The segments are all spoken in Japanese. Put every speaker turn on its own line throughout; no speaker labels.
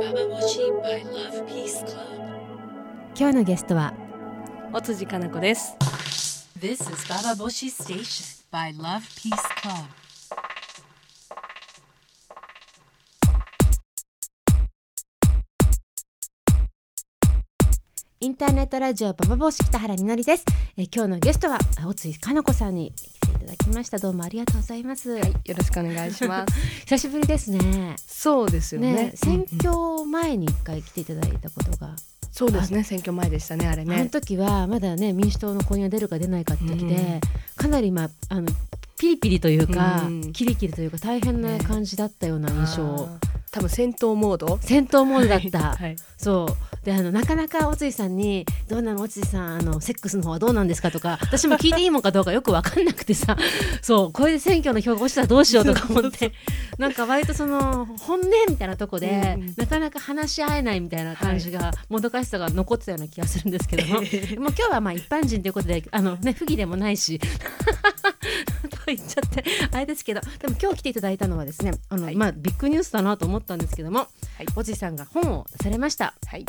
今日のゲストは
お辻かな子です。
This is Baba Boshi Station by Love Peace Club.
インターネットラジオババボシ北原みのりです、えー今日のゲストは大津かな子さんに来ていただきましたどうもありがとうございます、
はい、よろしくお願いします。
久しぶりですね
そうですよね。
ね選
うん
挙前に一回来ていただいたことが、
そうですね。選挙前でしたね、あれ
あの
ね。
時はまだね民主党の公認が出るか出ないかって時で、
うん
かなりまああのピリピリというか、
うん
キリキリというか大変な感じだったような印象、
あー多分戦闘モード。
戦闘モードだった、
はい。
そう。であのなかなかおついさんに「どうなのおついさんあのセックスの方はどうなんですか?」とか私も聞いていいもんかどうかよく分かんなくてさ。そう。これで選挙の票が落ちたらどうしようとか思って。なんか割とその本音みたいなとこで、
うんうん。
なかなか話し合えないみたいな感じが、もどかしさが残ってたような気がするんですけども。もう今日はまあ一般人ということであの、ね、不義でもないし。と言っちゃってあれですけどでも今日来ていただいたのはですねあの、
はい
まあ、ビッグニュースだなと思ったんですけども、
はい
おじさんが本を出されました。
はい。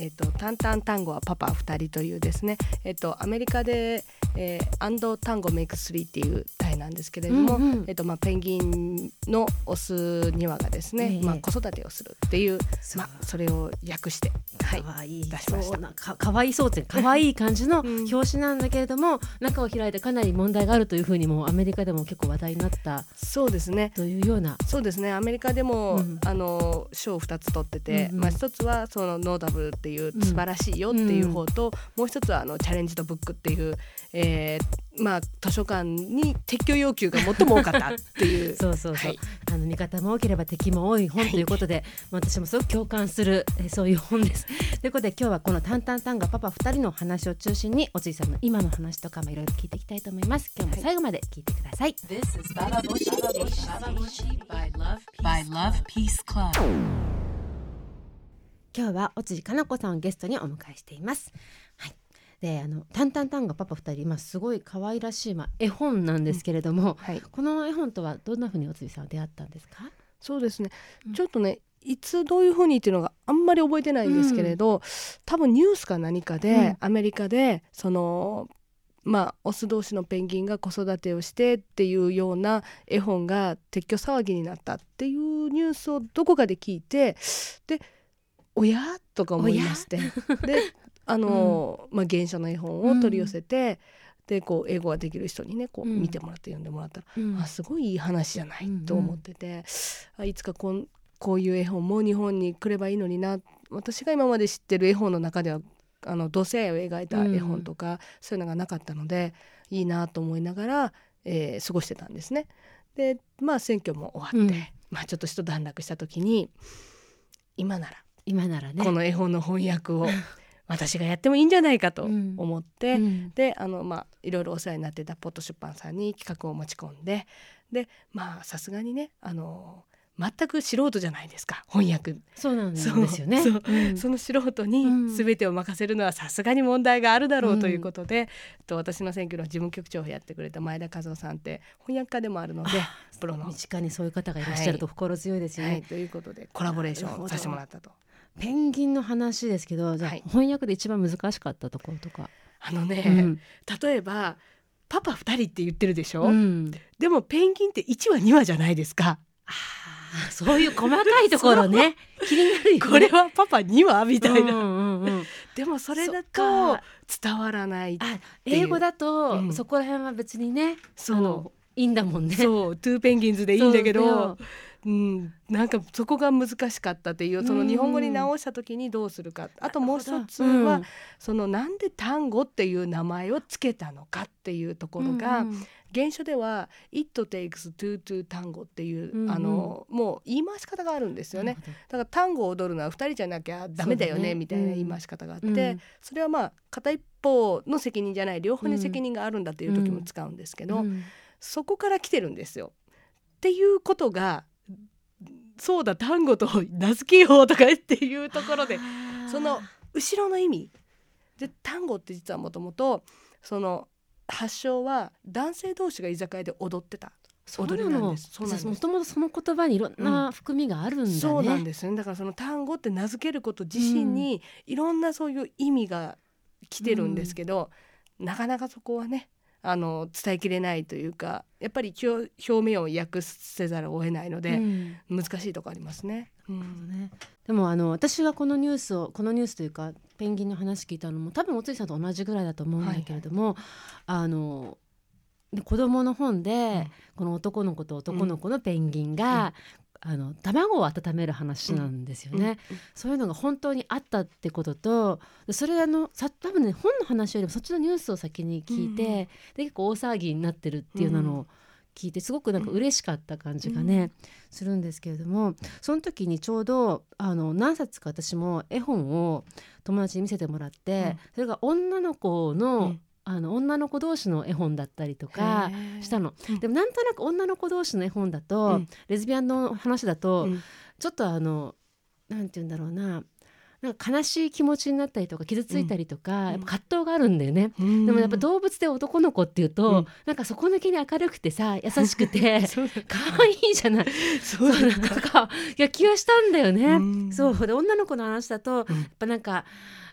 えっ、と、タンタン単語はパパ二人というですね。えっ、と、アメリカで、えー、アンド単語メイクスリーっていう題なんですけれども。
うんうん
えっ、と、まあ、ペンギンのオス2羽がですね、
ええ
まあ、子育てをするっていう。
そう
まあ、それを訳して。はい。
可愛い
出しました
そうなか可愛いそうって可愛い感じの
うん
表紙なんだけれども、中を開いてかなり問題があるというふうにもアメリカでも結構話題になった
そうですね。
というような
そうですねアメリカでも、
うん
あの賞を2つ取ってて、
うんうん
まあ、1つはそのノーダブルっていう
うん
素晴らしいよっていう方と、もう1つはあのチャレンジドブックっていう、えーまあ、図書館に撤去要求が最も多かったっていう
そうそうそう、
はい
あの味方も多ければ敵も多い本ということで、まあ私もすごく共感するえーそういう本です。ということで今日はこの「タンタンタンがパパ2人の話を中心におついさんの今の話とかもいろいろ聞いていきたいと思います。今日も最後まで聞いてください。
This is Baba Boshi by Love Peace Club.
今日はお辻かな子さんをゲストにお迎えしています。はい。で、あのタンタンタンがパパ二人、まあすごい可愛らしいまあ絵本なんですけれども、
はい、
この絵本とはどんなふうにお辻さんは出会ったんですか？
そうですね、
うん
ちょっとねいつどういうふうにっていうのがあんまり覚えてないんですけれど、多分ニュースか何かで、
うん
アメリカでそのまあオス同士のペンギンが子育てをしてっていうような絵本が撤去騒ぎになったっていうニュースをどこかで聞いてでおや？とか思いまして。であの、まあ、原書の絵本を取り寄せて、でこう英語ができる人にねこう
うん。
見てもらって読んでもらったら
うん。
あすごいいい話じゃない
うんうん
と思ってて、あいつかこんこういう絵本も日本に来ればいいのにな。私が今まで知ってる絵本の中ではあの同性愛を描いた絵本とか、そういうのがなかったのでいいなと思いながら、えー過ごしてたんですね。でまあ選挙も終わって、
うん。
まあちょっと一段落した時に今なら
今ならね。
この絵本の翻訳を私がやってもいいんじゃないかと
うん
思って、
うん
であのまあいろいろお世話になってたポット出版さんに企画を持ち込んででまあさすがにねあの全く素人じゃないですか翻訳、
そうなんですよね。
そう
うん
その素人に
うん
全てを任せるのはさすがに問題があるだろうということで、と私の選挙の事務局長をやってくれた前田和夫さんって翻訳家でもあるのでプロの。
身近にそういう方がいらっしゃると心強いですよね。
はい、ということでコラボレーションをさせてもらったと。
ペンギンの話ですけど、じゃ翻訳で一番難しかったところとか。
あのね、
うん。
例えばパパ2人って言ってるでしょ、
うん。
でもペンギンって1話2話じゃないですか。
あーそういう細かいところね。気になるよね。
これはパパ2話みたいな、
うんうんうん、
でもそれだと
か
伝わらない。
あ英語だと、
うん。
そこら辺は別にね
そう。
いいんだもんね。
そう。トゥーペンギンズでいいんだけどうん、なんかそこが難しかったっていうその日本語に直した時にどうするか、あともう一つは、
うん。
そのなんで単語っていう名前をつけたのかっていうところが、
うんうん。
原書では「It takes two to 単語」っていう、
うんうん。
あのもう言い回し方があるんですよね。だから単語を踊るのは2人じゃなきゃダメだよ
ね
ね。みたいな言い回し方があって、
うん。
それはまあ片一方の責任じゃない両方に責任があるんだっていう時も使うんですけど、そこから来てるんですよ。っていうことがそうだ単語と名付けようとかっていうところでその後ろの意味で単語って実はもともとその発祥は男性同士が居酒屋で踊ってた踊りなんです。
そうなの。
そうなんです。
もともとその言葉にいろんな含みがあるんだね。
そうなんです。ねだからその単語って名付けること自身にいろんなそういう意味が来てるんですけど、なかなかそこはねあの伝えきれないというかやっぱり表表面を訳せざるを得ないので、
うん。
難しいとこありますね。うん。
ね、でもあの私がこのニュースをこのニュースというかペンギンの話聞いたのも多分おついさんと同じぐらいだと思うんだけれども、あので子供の本で、この男の子と男の子のペンギンが、あの卵を温める話なんですよね、そういうのが本当にあったってこととでそれあのさ多分ね本の話よりもそっちのニュースを先に聞いて、
うんうん。
で結構大騒ぎになってるっていうのを聞いてすごくなんか嬉しかった感じがね、するんですけれどもその時にちょうどあの何冊か私も絵本を友達に見せてもらって、
うん。
それが女の子の,、
うん
あの女の子同士の絵本だったりとかしたの。
うん。
でもなんとなく女の子同士の絵本だと、
うん。
レズビアンの話だと、
うん。
ちょっとあのなんて言うんだろうななんか悲しい気持ちになったりとか傷ついたりとか、
ん。
やっぱ葛藤があるんだよね。
うん。
でもやっぱ動物で男の子っていうと、
うん。
なんか底抜けに明るくてさ優しくて 可愛いじゃない。
そう
なんかいや気がしたんだよね。
うん。
そう。で女の子の話だと、
うん。
やっぱなんか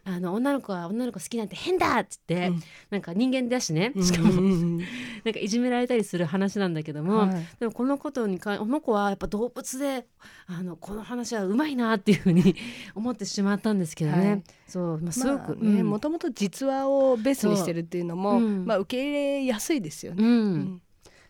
あの女の子は女の子好きなんて変だっつって、
うん。
なんか人間だしね。しかも、なんかいじめられたりする話なんだけども、
はい。
でもこのことにかこの子はやっぱ動物であのこの話はうまいなっていうふうに思ってしまったんですけどね、
はい。
そう、まあ、すごく、
まあね
うん。
もともと実話をベースにしてるっていうのも、まあ、受け入れやすいですよね。
うん。
うん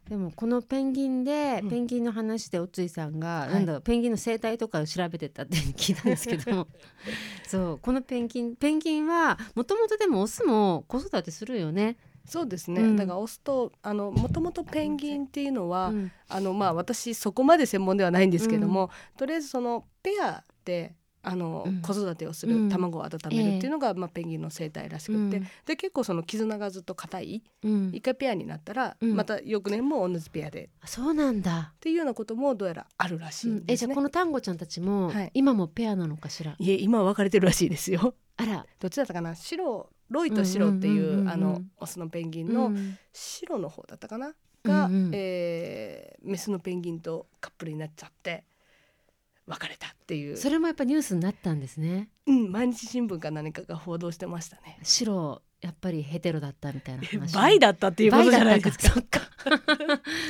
でもこのペンギンで、
うん。
ペンギンの話でおついさんが、
い。
なんだろうペンギンの生態とかを調べてたって聞いたんですけど。も そうこのペンギンペンギンはもともとでもオスも子育てするよね。
そうですね、
うん。
だからオスとあのもともとペンギンっていうのは、
うん。
あのまあ私そこまで専門ではないんですけども、とりあえずそのペアであの、
うん。
子育てをす
うん。
る卵を温めるっていうのが、まあ、ペンギンの生態らしくって、
うん。
で結構その絆がずっと硬い
うん。
一回ペアになったら、
うん。
また翌年も同じペアで。
あそうなんだ、
っていうようなこともどうやらあるらしい
うんん、え
ですね。
じゃあこのタンゴちゃんたちも、
はい。
今もペアなのかしら？
いえ今は分かれてるらしいですよ。
あら。
どっちだったかな？白ロイと白っていう,、オスのペンギンの
うん。
白の方だったかな？が、
うんうん。
えーメスのペンギンとカップルになっちゃって別れたっていう、
それもやっぱニュースになったんですね。
うん、毎日新聞か何かが報道してましたね。
白やっぱりヘテロだったみたいな話。
バイだったっていうことじゃないですか。
そっか。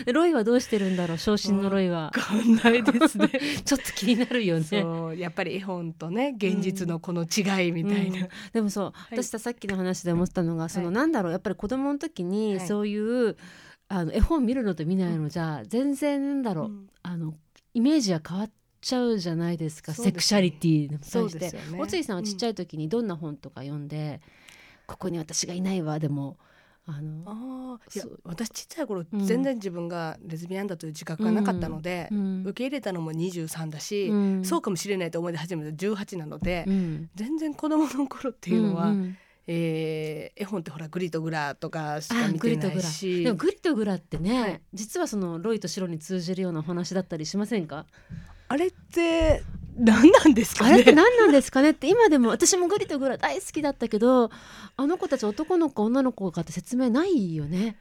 でロイはどうしてるんだろう昇進のロイは。
わかんないですね。
ちょっと気になるよね。
そうやっぱり絵本とね現実のこの違いみたいな。
うんでもそう、
い。
私ささっきの話で思ったのがその、
はい。
なんだろうやっぱり子供の時に
はい。
そういう、あの絵本見るのと見ないのじゃ全然なんだろう、
うん。
あのイメージは変わっちゃうじゃないですか
ね。
セクシャリティに対
そう
して
ですよね。
おついさんはちっちゃい時にどんな本とか読んで、ここに私がいないわでもあの
ああいや私ちっちゃい頃、
うん。
全然自分がレズビアンだという自覚がなかったので、
うん。
受け入れたのも23だし、
うん。
そうかもしれないと思い出始めた18なので、
うん。
全然子供の頃っていうのは、
んん
えー絵本ってほらグリとグラとかしか
あ
見てな
グリとグラ。
いし
でもグリとグラってね、
はい。
実はそのロイと白に通じるようなお話だったりしませんか？
あれって何なんですかね？
あれって何なんですかねって今でも私もグリとグラ大好きだったけどあの子たち男の子女の子かって説明ないよね？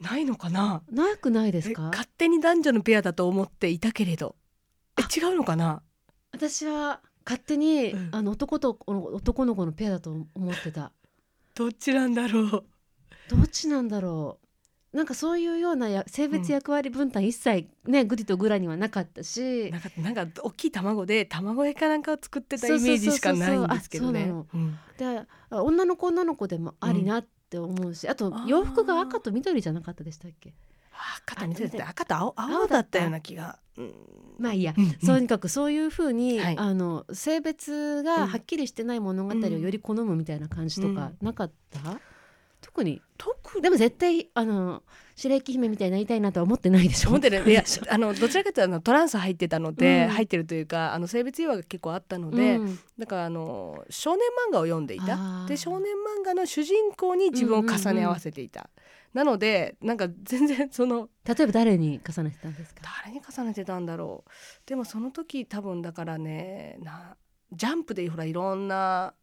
ないのかな？
なくないです
え
か
勝手に男女のペアだと思っていたけれど。え違うのかな？
私は勝手に、
うん。
あの男と男の子のペアだと思ってた。
どっちなんだろう？
どっちなんだろう？なんかそういうようなや性別役割分担一切ね、グリとグラにはなかったし。
なんかなんか大きい卵で卵焼きかなんかを作ってたイメージしかないんですけどね。
であ女の子女の子でもありなって思うし、あと
あー。
洋服が赤と緑じゃなかったでしたっけ？
赤と緑って赤と青
青
青だったような気が、うん。
まあいいや、
うんうん。
とにかくそういうふうに、
はい。
あの性別がはっきりしてない物語をより好むみたいな感じとかなかった、特に。
特に。
でも絶対あの白雪姫みたいになりたいなとは思ってないでしょ。
思ってるい。や あのどちらかというとあのトランス入ってたので、
うん。
入ってるというかあの性別違和が結構あったので、
うん。
だからあの少年漫画を読んでいた。で少年漫画の主人公に自分を重ね合わせていた、なのでなんか全然その
例えば誰に重ねてたんですか？
誰に重ねてたんだろう。でもその時多分だからねなジャンプでほらいろんな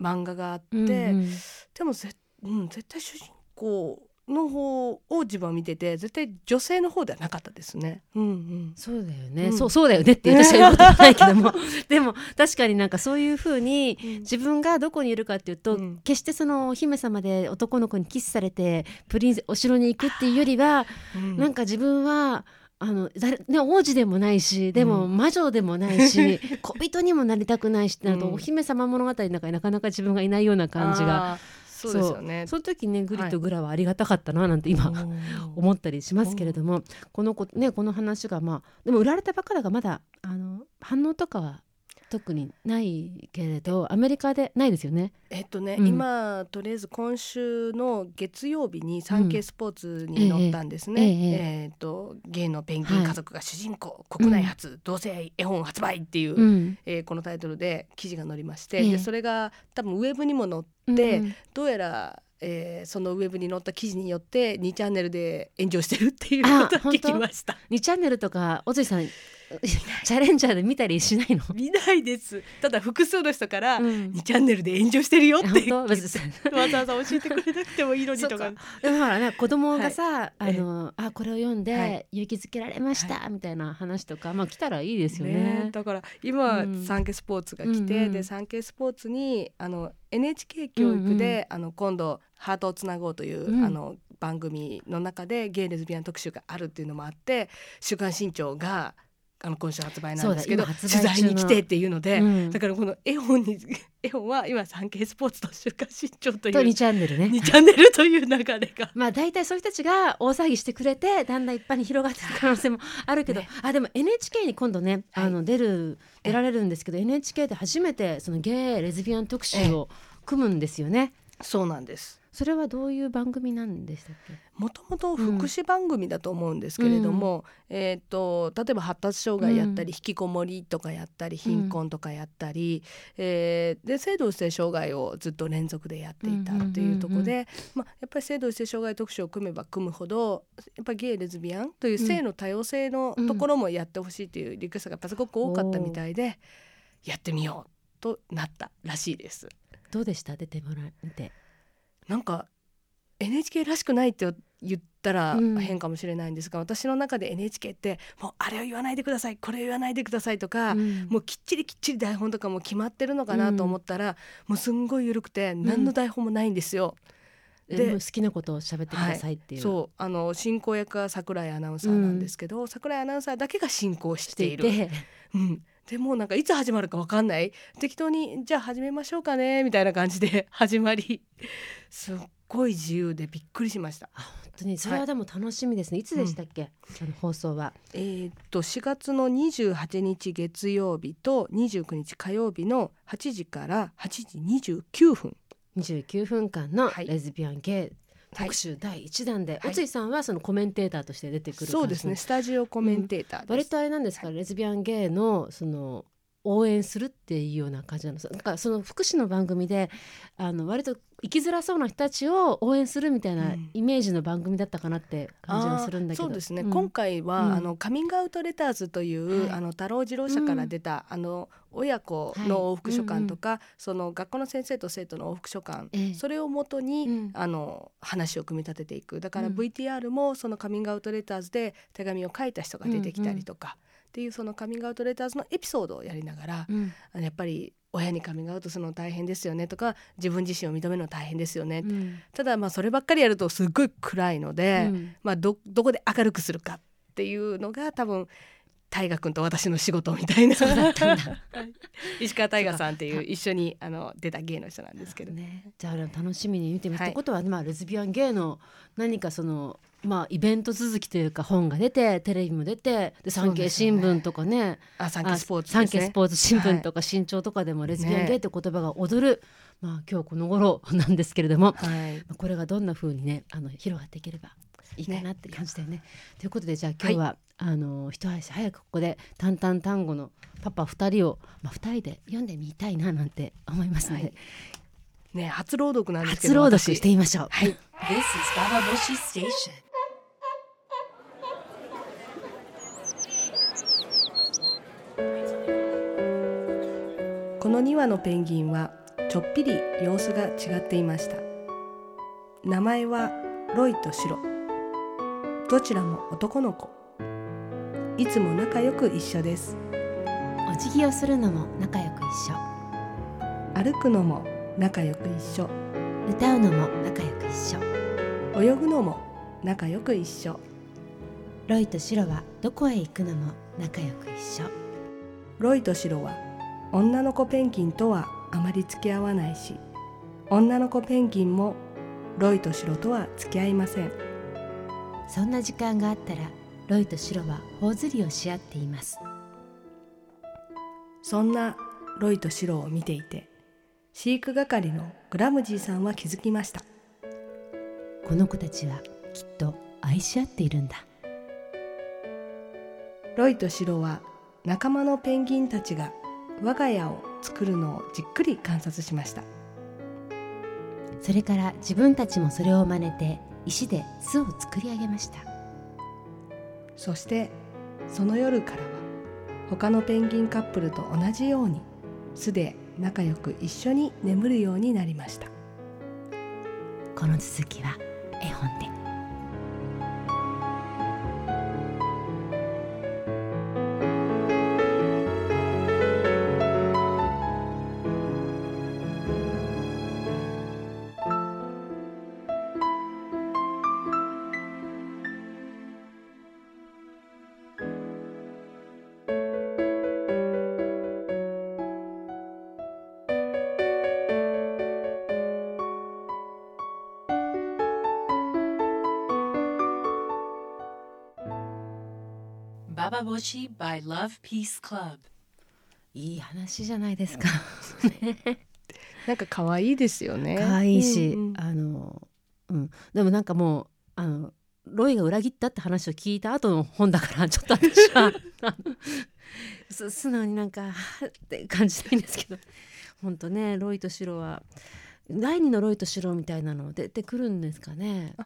漫画があって、
うんうん。
でもぜ、うん、絶対主人公の方を自分は見てて絶対女性の方ではなかったですね。うんうん。
そうだよね、
うん。
そうそうだよねって私は言うことはないけども。でも確かになんかそういうふうに
うん。
自分がどこにいるかっていうと、
うん。
決してそのお姫様で男の子にキスされてプリンセお城に行くっていうよりは、
うん。
なんか自分はあの誰、ね、王子でもないしでも
うん
魔女でもないし、小人にもなりたくないしってなると、
うん。
お姫様物語の中になかなか自分がいないような感じが
そう。ですよね。
その時ねグリとグラはありがたかったななんて今、思ったりしますけれども、この子ねこの話がまあでも売られたばっかだがまだあの反応とかは特にないけれどアメリカでないですよね。
えっとね、
うん。
今とりあえず今週の月曜日に産経スポーツに載ったんですね。
ええええ。
えっとゲイのペンギン家族が主人公、国内初同性絵本発売っていう、
うん、
えーこのタイトルで記事が載りまして、
ええ。
でそれが多分ウェブにも載って、
うん
どうやら、えーそのウェブに載った記事によって2チャンネルで炎上してるっていう
あ
ことを聞きました。
2チャンネルとか小杉さん チャレンジャーで見たりしないの、
見ないです。ただ複数の人から、
うん
2チャンネルで炎上してるよって
本
言ってわざわざ教えてくれなくてもいいのにとか。
でもほらね子供がさ、
はい。
あのあこれを読ん
は
で
い。
勇気づけられました、みたいな話とかまあ来たらいいですよね。
ねだから今、
うん。
サンケイスポーツが来て、
うんうん
でサンケイスポーツにあの NHK 教育で、あの今度「ハートをつなごう」という、
うん。
あの番組の中でゲイレズビアン特集があるっていうのもあって「週刊新潮が」あの今週発売なんですけど取材に来てっていうので、
うん
だからこの絵本に 絵本は今サンケイスポーツと週刊新潮という
と2チャンネルね。
2チャンネルという流れが。
まあ大体そういう人たちが大騒ぎしてくれてだんだん一般に広がっていく可能性もあるけど、
ね
あでも NHK に今度ね、
はい
あの出る出られるんですけど NHK で初めてそのゲイレズビアン特集を組むんですよね。
そうなんです。
それはどういう番組なんでしたっけ？
もともと福祉番組だと思うんですけれども、えー、と例えば発達障害やったり、
うん
引きこもりとかやったり貧困とかやったり、えーで性同一性障害をずっと連続でやっていたっていうところで、まあ、やっぱり性同一性障害特集を組めば組むほどやっぱりゲイレズビアンという性の多様性のところもやってほしいというリクエストがやっぱすごく多かったみたいで、やってみようとなったらしいです。
どうでした？出てもらって。
なんか NHK らしくないって言ったら
うん。
変かもしれないんですが、私の中で NHK ってもうあれを言わないでくださいこれを言わないでくださいとか、
うん。
もうきっちりきっちり台本とかも決まってるのかなと思ったら、もうすんごい緩くて何の台本もないんですよ。
で好きなことを喋ってくださいっていう。
そう。あの進行役は桜井アナウンサーなんですけど、桜井アナウンサーだけが進行し
してて
いる。うん、でもうなんかいつ始まるかわかんない。適当にじゃあ始めましょうかねみたいな感じで 始まり。すっごい自由でびっくりしました。
あ本当に。それはでも楽しみですね、いつでしたっけ、あの放送は。
えーっと4月の28日月曜日と29日火曜日の8時から8時29分。
29分間の
はい。
レズビアンゲイ特集第1弾で、落合さんはそのコメンテーターとして出てくる
そうですね。スタジオコメンテーターです。
割とあれなんですか、レズビアンゲイのその応援するっていうような感じなんです。なんかその福祉の番組であの割と生きづらそうな人たちを応援するみたいな
うん。
イメージの番組だったかなって感じがするんだけど、
あーそうですね、
ん。
今回は、
うん。
あのカミングアウトレターズという、
はい。
あの太郎次郎社から出た、あの親子の往復書簡とか、その学校の先生と生徒の往復書簡、
ええ。
それをもとに、
うん。
あの話を組み立てていく。だから
うん。
VTR もそのカミングアウトレターズで手紙を書いた人が出てきたりとか、っていうそのカミングアウトレターズのエピソードをやりながら、
うん。
あのやっぱり親にカミングアウトするの大変ですよねとか自分自身を認めるの大変ですよね、
うん。
ただまあそればっかりやるとすっごい暗いので、
うん。
まあ、どどこで明るくするかっていうのが多分大河君と私の仕事みたいな。
そうだったんだ。
は い石川大河さんっていう一緒にあの出た芸の人なんですけど、
ね、じゃあ楽しみに見てみます。
はい。
ことは、まあ、レズビアンゲイの何かその、まあ、イベント続きというか本が出てテレビも出てで産経新聞とかね。
あ産経スポーツ
産経スポーツ新聞とか新潮とかでもレズビアンゲイって言葉が踊る、まあ、今日この頃なんですけれども、
はい。
まあこれがどんな風にねあの広がっていければいいかなって感じだよね。ということでじゃあ今日は、あの一足早くここで「タンタン単語」のパパ2人を、まあ、2人で読んでみたいななんて思いますので、
はい。ね初朗読なんですけど
初朗読
私
してみましょう。
はい。
This is Bababoshi Station.
この2羽のペンギンはちょっぴり様子が違っていました。名前はロイとシロどちらも男の子。いつも仲良く一緒です。
お辞儀をするのも仲良く一緒。
歩くのも仲良く一緒。
歌うのも仲良く一緒。
泳ぐのも仲良く一緒。
ロイとシロはどこへ行くのも仲良く一緒。
ロイとシロは女の子ペンギンとはあまり付き合わないし女の子ペンギンもロイとシロとは付き合いません
そんな時間があったらロイとシロは頬ずりをし合っています。
そんなロイとシロを見ていて飼育係のグラムジーさんは気づきました。
この子たちはきっと愛し合っているんだ。
ロイとシロは仲間のペンギンたちが我が家を作るのをじっくり観察しました。
それから自分たちもそれを真似て石で巣を作り上げました。
そしてその夜からは他のペンギンカップルと同じように巣で仲良く一緒に眠るようになりました。
この続きは絵本で
ババボシ by Love Peace Club.
いい話じゃないですか。
なんか可愛いですよね。
可愛いし、
うんうん。
あのうん。でもなんかもうあのロイが裏切ったって話を聞いた後の本だからちょっと私は。素直になんかって感じたいんですけど。本当ねロイとシロは第二のロイとシロみたいなの出てくるんですかね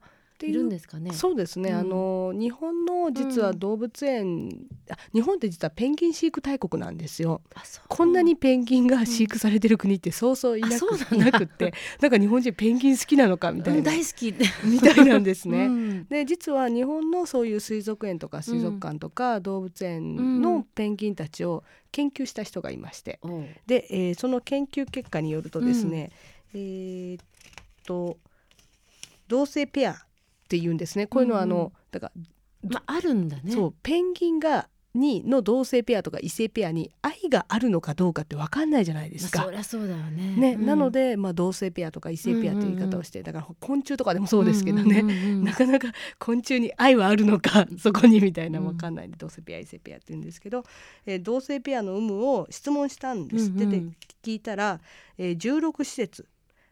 って
いる。んですかね。
そうですね、
うん。
あの日本の実は動物園、あ日本って実はペンギン飼育大国なんですよ。こんなにペンギンが飼育されてる国ってそうそういな
あそう
く,、
なんだ。
なくって。なんか日本人ペンギン好きなのかみた
うん
いな、
大好き。
みたいなんですね。
うん。
で実は日本のそういう水族園とか水族館とか動物園のペンギンたちを研究した人がいまして。で、えーその研究結果によるとですね、えーっと同性ペアっていうんですね。こういうのはあの、
うん。うん
だから
まああるんだね。
そうペンギンがにの同性ペアとか異性ペアに愛があるのかどうかって分かんないじゃないですか。
まあ、そりゃそうだよね。
ね
うん。
なので、まあ、同性ペアとか異性ペアという言い方をして、だから昆虫とかでもそうですけどね、
うんうんうんうん
なかなか昆虫に愛はあるのか そこにみたいな分かんないんで、同性ペア異性ペアって言うんですけど、えー同性ペアの有無を質問したんです。って、
うんうん。
で聞いたら、えー16施設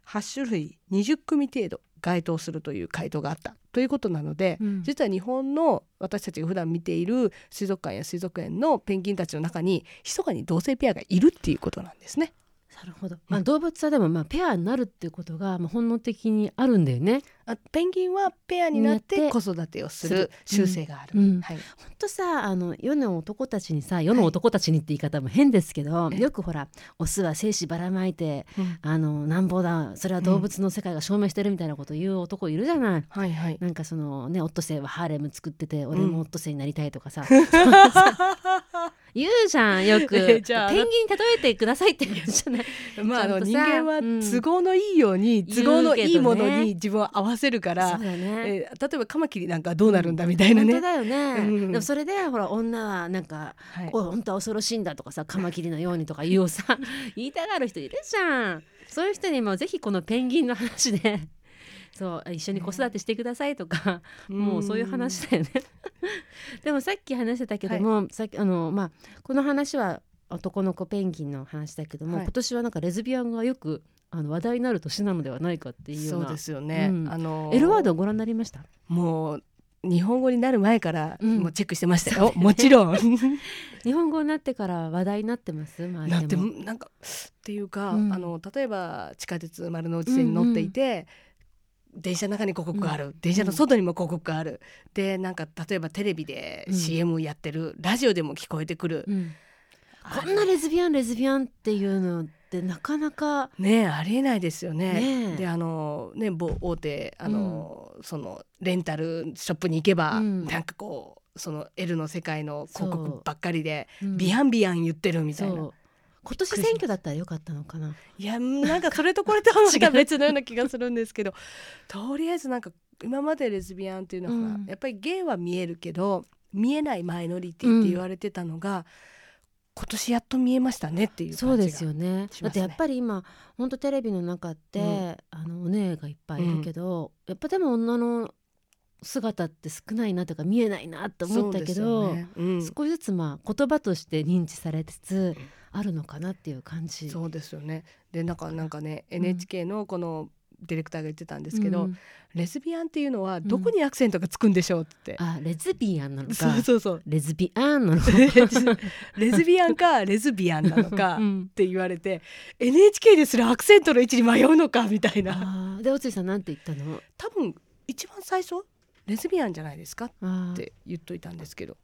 8種類20組程度該当するという回答があったということなので、
うん
実は日本の私たちが普段見ている水族館や水族園のペンギンたちの中に密かに同性ペアがいるっていうことなんですね。
なるほど、まあ、動物はでもまあペアになるっていうことがまあ本能的にあるんだよね。
あペンギンはペアになって子育てをする習性がある。
うん。
はい、
ほんとさあの世の男たちにさ世の男たちにって言い方も変ですけど、
え
よくほらオスは精子ばらまいて
うん。
あのなんぼだそれは動物の世界が証明してるみたいなこと言う男いるじゃない。
はいはい。
なんかそのねオットセイはハーレム作ってて俺もオットセイになりたいとかさ、言うじゃんよく。
えじゃあ
ペンギンに例えてくださいって言うじゃない。
まああの人間は
うん。
都合のいいように、
言う
都合のいいものに自分を合わせるから、
ね、
えー例えばカマキリなんかどうなるんだみたいなね。
本当だよね、
うん。
でもそれでほら女はなんか
はい。
おい本当は恐ろしいんだとかさカマキリのようにとか言うさ 言いたがる人いるじゃん。そういう人にもぜひこのペンギンの話でそう一緒に子育てしてくださいとか、もうそういう話だよね。でもさっき話してたけども、さっきあのまあこの話は男の子ペンギンの話だけども、
はい。
今年はなんかレズビアンがよくあの話題になる年なのではないかっていうような。
そうですよね。
うん。
あのー
L ワードをご覧になりました？
もう日本語になる前から、
うん。
もうチェックしてましたよ。もちろん。
日本語になってから話題になってます
なって
でも。
なんかっていうか、
うん。
あの例えば地下鉄丸の内線に乗っていて、電車の中に広告がある、電車の外にも広告がある、でなんか例えばテレビで
うん。
CM やってる、ラジオでも聞こえてくる、
うん。こんなレズビアンレズビアンっていうのってなかなか
ねえありえないですよね。
ねえ。
であのね某大手あの、そのレンタルショップに行けば、
うん。
なんかこうその L の世界の広告ばっかりで、
うん。
ビアンビアン言ってるみたいな。
今年選挙だったらよかったのかな。い
やなんかそれとこれとはまた別のような気がするんですけど。とりあえずなんか今までレズビアンっていうのは、
うん。
やっぱりゲイは見えるけど見えないマイノリティって言われてたのが、今年やっと見えましたねっていう感じが
そうですよね。だってやっぱり今本当テレビの中って、
うん。
あのお姉がいっぱいいるけど、やっぱでも女の姿って少ないなとか見えないなって思ったけど、
ね。うん。
少しずつまあ言葉として認知されつつあるのかなっていう感じ。
そうですよね。でなんかなんかね NHK のこのディレクターが言ってたんですけど、
うん。
レズビアンっていうのはどこにアクセントがつくんでしょうって、
あレズビアンなのか。
そうそうそう。
レズビアンなのか。
レズビアンかレズビアンなのかっ
うん。
て言われて NHK ですらアクセントの位置に迷うのかみたいな。
でおついさんなんて言ったの？
多分一番最初レズビアンじゃないですかって言っといたんですけど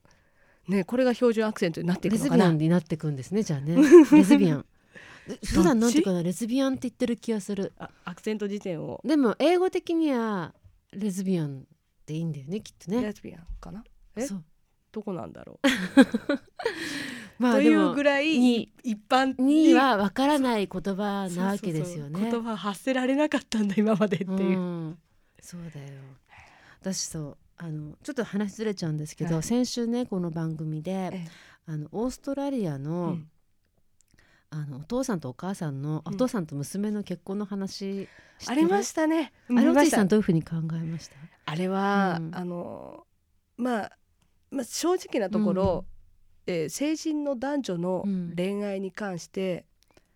ねこれが標準アクセントになってい
レ
くのかな？
ズビアンになってくんですねじゃあね。レズビアン。で普段なんていうかなレズビアンって言ってる気がする。
あアクセント辞典を。
でも英語的にはレズビアンっていいんだよねきっとね。
レズビアンかな？え？
そう。
どこなんだろ
ま
う？というぐらい
に
一般
にはわからない言葉なわけですよね。
言葉発せられなかったんだ今までっていう、
うん。そうだよ。私そうあのちょっと話ずれちゃうんですけど、
はい。
先週ねこの番組で
ええ。
あのオーストラリアの,、
うん。
あのお父さんとお母さんの、
うん。
お父さんと娘の結婚の話
ありましたたね。
あれおじいさんどういうふうに考えました？
あれは、
うん。
あのまあ、まあ正直なところ、えー成人の男女の
うん。
恋愛に関して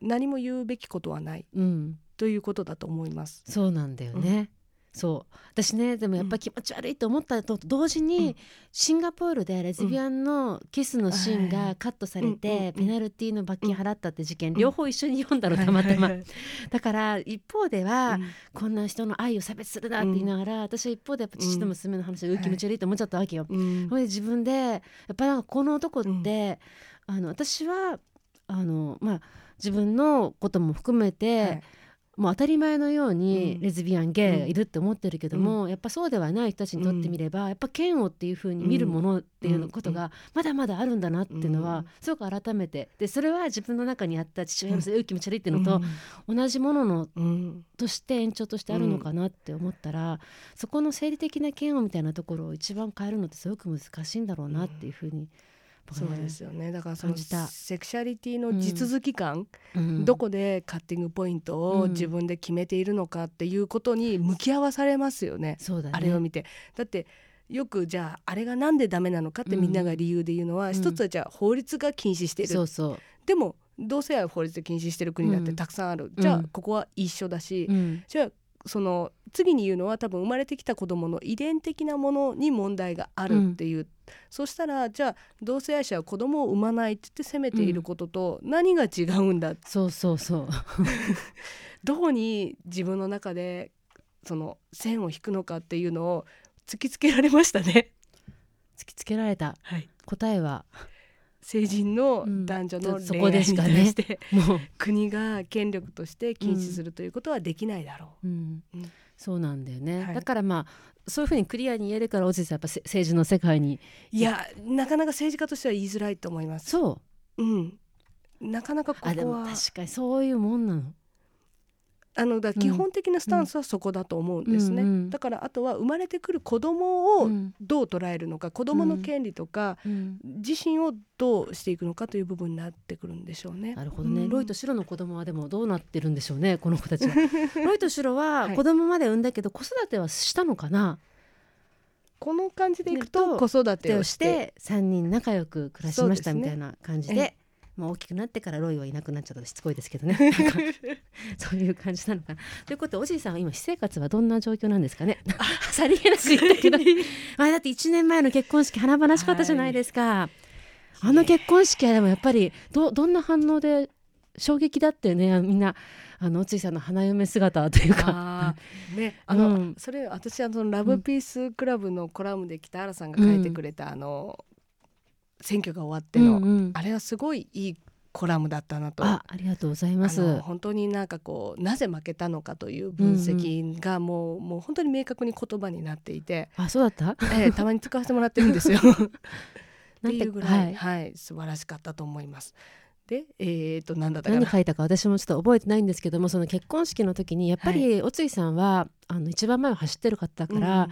何も言うべきことはない
うん。
ということだと思います。
そうなんだよね、そう。私ねでもやっぱり気持ち悪いと思ったと同時に、
うん。
シンガポールでレズビアンのキスのシーンがカットされて
うん
ペナルティの罰金払ったって事件、
ん
両方一緒に読んだのたまたま、だから一方では、
はい
こんな人の愛を差別するなって言いながら、私は一方でやっぱ父と娘の話で、う
はい
気持ち悪いと思っちゃったわけよ。
うん。
で自分でやっぱなんかこの男って、あの私はあのまあ自分のことも含めて、
はい
もう当たり前のように
うん。
レズビアン、ゲイがいるって思ってるけども、やっぱそうではない人たちにとってみれば、やっぱ嫌悪っていう風に見るものっていうことがまだまだあるんだなっていうのは、
うん。
すごく改めて。でそれは自分の中にあった父親のそういう気持ち悪いっていうのと、同じものの
うん。
として延長としてあるのかなって思ったら、そこの生理的な嫌悪みたいなところを一番変えるのってすごく難しいんだろうなっていうふうに、
そうですよね。だからそのセクシャリティの地続き感、
うん。
どこでカッティングポイントを
うん。
自分で決めているのかっていうことに向き合わされますよね。
そう
あれを見て。だってよくじゃああれがなんでダメなのかってみんなが理由で言うのは、
うん。
一つはじゃあ法律が禁止している、
そうそう、
でも同性愛を法律で禁止してる国だってたくさんある、じゃあ
うん
ここは一緒だし、
うん。
じゃあその次に言うのは多分生まれてきた子どもの遺伝的なものに問題があるっていう、そしたらじゃあ同性愛者は子供を産まないって言って責めていることと何が違うんだ、
そうそうそう。
どこに自分の中でその線を引くのかっていうのを突きつけられましたね。
突きつけられた。
はい、
答えは？
成人の
うん
男女の
そ
恋愛に
こでしかね。
対して、
もう、
国が権力として禁止するということはできないだろ
うん。
うん。
そうなんだよね、
はい。
だからまあそういうふうにクリアに言えるからおじいさんやっぱせ政治の世界に
う。いやなかなか政治家としては言いづらいと思います。
そう
うん、なかなかこ
あでも
こは
確かにそういうもんなの
あのだ基本的なスタンスはそこだと思うんですね、
うんうん。
だからあとは生まれてくる子供を
うん。
どう捉えるのか、子供の権利とか、
うん。
自身をどうしていくのかという部分になってくるんでしょうね。
なるほどね、
うん。
ロイとシロの子供はでもどうなってるんでしょうねこの子たちは。ロイとシロは
はい。
子供まで産んだけど子育てはしたのかな、
この感じでいく
ね
と
と
子育てをし
てて3人仲良く暮らしましたみたいな感じで。
え
まあ、大きくなってからロイはいなくなっちゃったしつこいですけどね。そういう感じなのかな。ということでおじいさんは今私生活はどんな状況なんですかね。さりげなく言ったけどあだって1年前の結婚式華々しかったじゃないですか、あの結婚式はでもやっぱりどどんな反応で衝撃だったよねみんなあのおついさんの花嫁姿というか。
ね、あの、
うん。
それ私はそのラブピースクラブのコラムで北原さんが書いてくれた、あの選挙が終わっての、
うんうん
あれはすごいいいコラムだったなと。
あありがとうございます
本当になんかこうなぜ負けたのかという分析がもう,、もう本当に明確に言葉になっていて、
あそうだった？
ええ たまに使わせてもらってるんですよ。っていうぐらい、
はい
はい、素晴らしかったと思います。で、えー、と何だった。
何書いたか私もちょっと覚えてないんですけどもその結婚式の時にやっぱりおついさんはあの一番前を走ってる方だから、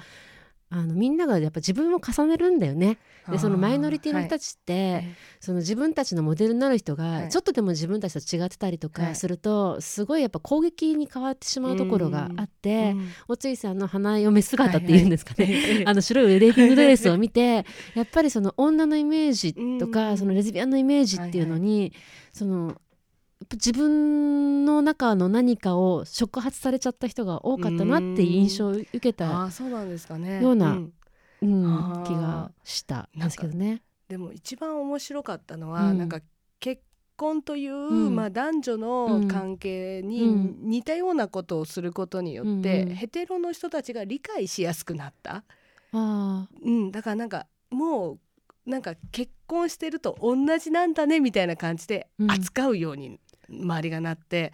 あのみんながやっぱ自分を重ねるんだよね。
うん
でそのマイノリティの人た
ち、
ちって、
え
その自分たちのモデルになる人が、
はい。
ちょっとでも自分たちと違ってたりと
はい。
かすると、すごいやっぱ攻撃に変わってしまうところがあって、
うん。
おついさんの花嫁姿っていうんですかね、
はい。はい。
あの白いウェディングドレスを見てやっぱりその女のイメージとか、
うん。
そのレズビアンのイメージっていうのに、その自分の中の何かを触発されちゃった人が多かったなっていう印象を受け
あ
た、
あそうなんですかね。
ような
ん。
うん気がした。んですけどね。
でも一番面白かったのは、
うん。
なんか結婚という、
うん。
まあ、男女の関係に
うん。
似たようなことをすることによって、
うんうん。
ヘテロの人たちが理解しやすくなった、
あ
うん、だからなんかもうなんか結婚してると同じなんだねみたいな感じで
うん。
扱うように周りがなって、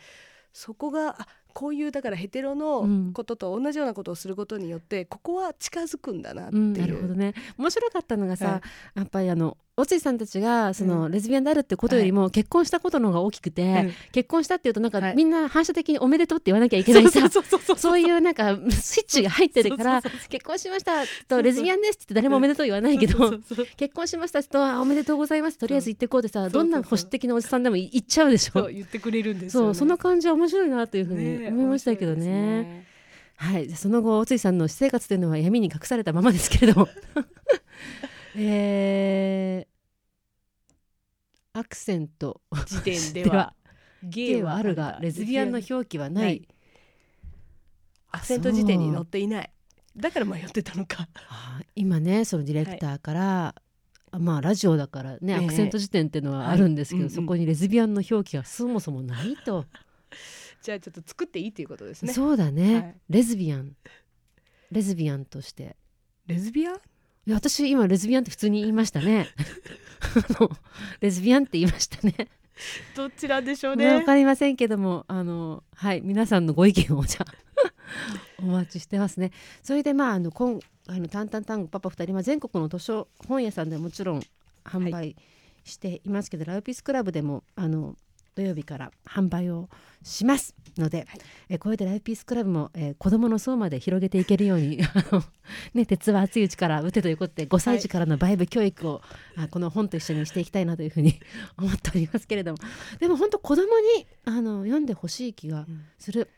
そこがあこういうだからヘテロ
う
の
ん。
ことと同じようなことをすることによってここは近づくんだなって
ー、
いう。
うん、なるほどね。面白かったのがさ、
はい。
やっぱりあのおついさんたちがその、
うん。
レズビアンであるってことよりも、結婚したことの方が大きくて、
うん。
結婚したっていうとなんか、
はい。
みんな反射的におめでとうって言わなきゃいけないさ。
そう
いうなんかスイッチが入ってるから結婚しましたとレズビアンですって誰もおめでとう言わないけど結婚しましたとあおめでとうございますとりあえず行ってこうってさどんな保守的なおじさんでも言っちゃうでしょ。
言ってくれるんですよ、ね。
そうその感じは面白いなというふうに
ね
思いましたけどね。
面白いです
はい、その後おついさんの私生活というのは闇に隠されたままですけれどもえー、アクセント。
時点で
では。
は
ゲイはあるがレズビアンの表記はない、
はい。アクセント辞典に載っていない。だから迷ってたのか。
今ねそのディレクターから、あまあラジオだからね、
ええ。
アクセント辞典っていうのはあるんですけど、
はい。
そこにレズビアンの表記がそもそもないと、
じゃあちょっと作っていいっていうことですね。
そうだね、
はい。
レズビアン。レズビアンとして。
レズビアン？
いや私今レズビアンって普通に言いましたね。レズビアンって言いましたね。
どちらでしょう
わ
ね
かりませんけどもあのはい皆さんのご意見をじゃあ お待ちしてますね。それでまああの今あのタンタンタンゴパパ2人、まあ、全国の図書本屋さんでもちろん販売していますけど、ラウピースクラブでもあの土曜日から販売をしますので、
はい。
えこれでライフピースクラブも、えー子どもの層まで広げていけるようにね、鉄は熱いうちから打てということで5歳児からのバイブ教育を、あこの本と一緒にしていきたいなというふうに 思っておりますけれどもでも本当子どもにあの読んでほしい気がする、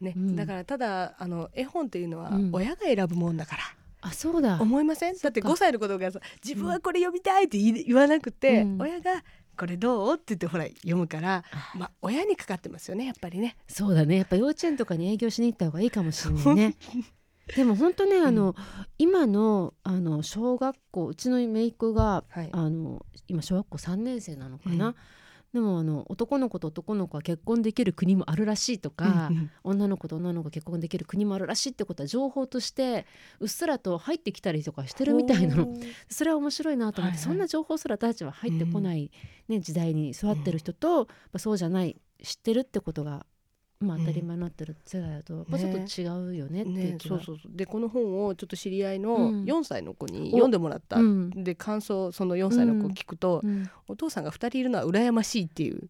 ね
うん。
だからただあの絵本っていうのは
うん。
親が選ぶもんだから、
あそうだ。
思いません？だって
か
5歳の子供がさ自分はこれ読みたいって言わなくて、
うん。
親がこれどう？って言ってほら読むから、まあ、親にかかってますよねやっぱりね。
そうだね。やっぱ幼稚園とかに営業しに行った方がいいかもしれないね。でも本当ねあの、今のあの小学校うちの姪っ子が
はい。
あの今小学校3年生なのかな、
うん
でもあの男の子と男の子は結婚できる国もあるらしいとか、
うんうん。
女の子と女の子が結婚できる国もあるらしいってことは情報としてうっすらと入ってきたりとかしてるみたいなの。それは面白いなと思って、
はいはい。
そんな情報すら私たちは入ってこない、ね時代に育ってる人と、やっぱそうじゃない知ってるってことが、まあ、当たり前になってる世代だと、やっぱちょっと違うよねっていう
ね、そうそうそう。でこの本をちょっと知り合いの
うん。
4歳の子に読んでもらった、
うん。
で感想その4歳の子聞くと、
うん。
お父さんが2人いるのは羨ましいっていう、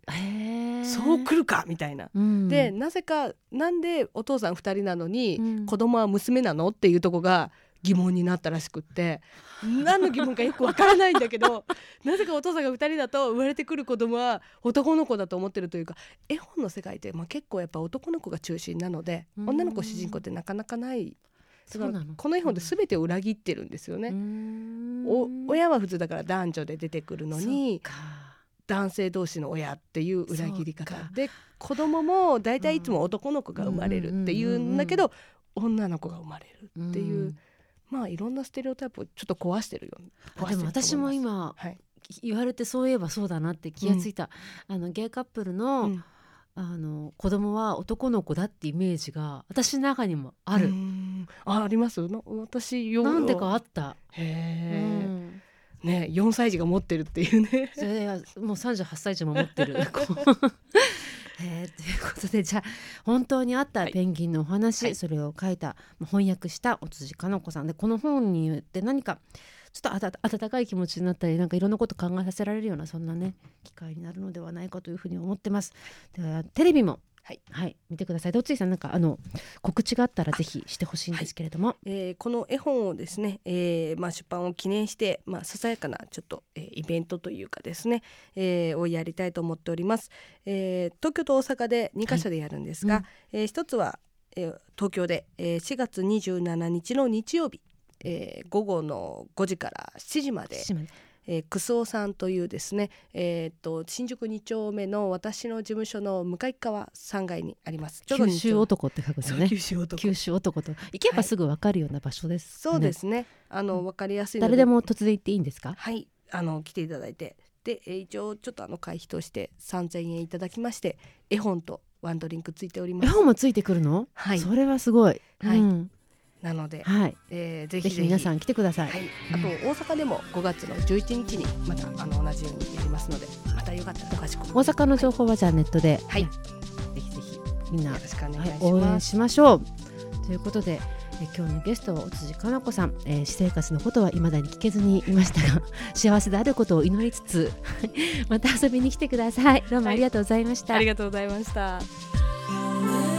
そう来るかみたいな。
うん。
でなぜかなんでお父さん2人なのに、
うん。
子供は娘なのっていうとこが疑問になったらしくって何の疑問かよくわからないんだけど なぜかお父さんが2人だと生まれてくる子供は男の子だと思ってるというか絵本の世界って、まあ、結構やっぱ男の子が中心なので
うん。
女の子主人公ってなかなかない。だから
そうなの？
この絵本って全てを裏切ってるんですよ
う
ね。親は普通だから男女で出てくるのに男性同士の親っていう裏切り方。で子供も大体いつも男の子が生まれるっていうんだけど女の子が生まれるっていう、
ん
まあいろんなステレオタイプをちょっと壊してるよ
あでも私も今
はい、
言われてそういえばそうだなって気がついた、あのゲイカップルの,、
うん。
あの子供は男の子だってイメージが私の中にもある、
うん。ああります？の私よ
なんでかあった、う
へえ、
ん。
ね4歳児が持ってるっていうね。
それはもう38歳児も持ってる。えーということでじゃあ本当にあったペンギンのお話、
はい
それを書いたまあ翻訳したお辻かの子さんでこの本によって何かちょっとあた温かい気持ちになったりなんかいろんなこと考えさせられるようなそんなね機会になるのではないかというふうに思ってます。ではテレビも
はい、
見てください。どっちさんなんかあの告知があったらぜひしてほしいんですけれども、
えーこの絵本をですね、えーまあ、出版を記念して、まあ、ささやかなちょっと、えーイベントというかですね、えーをやりたいと思っております、えー東京と大阪で2カ所でやるんですが、
はい
えー一つは、えー東京で、えー4月27日の日曜日、えー午後の5時から7時まで
7時まで
えー、クスオさんというですね、えー、と新宿2丁目の私の事務所の向かい側3階にあります。
九州男って書くんですね。
九州男
九州男と行けばすぐわかるような場所です、
そうですね。あの
うん
わかりやすいの
誰でも突然行っていいんですか？
はいあの来ていただいてで、えー一応ちょっとあの会費として3000円いただきまして絵本とワンドリンクついております。
絵本もついてくるの？
はい
それはすごい。
はい
うん
なので、
はい。
えーぜ
ぜ
ひぜひ
ひ皆さん来てください。
はい、あと大阪でも5月の11日にまたあの同じようにやりますのでまたよかったら
大阪の情報はじゃあネットで、
はい
ぜひぜひみんな、応援。しましょう。ということで。え今日のゲストはお辻かな子さん、えー私生活のことは未だに聞けずにいましたが 幸せであることを祈りつつ また遊びに来てくださいどうもありがとうございました、
ありがとうございました。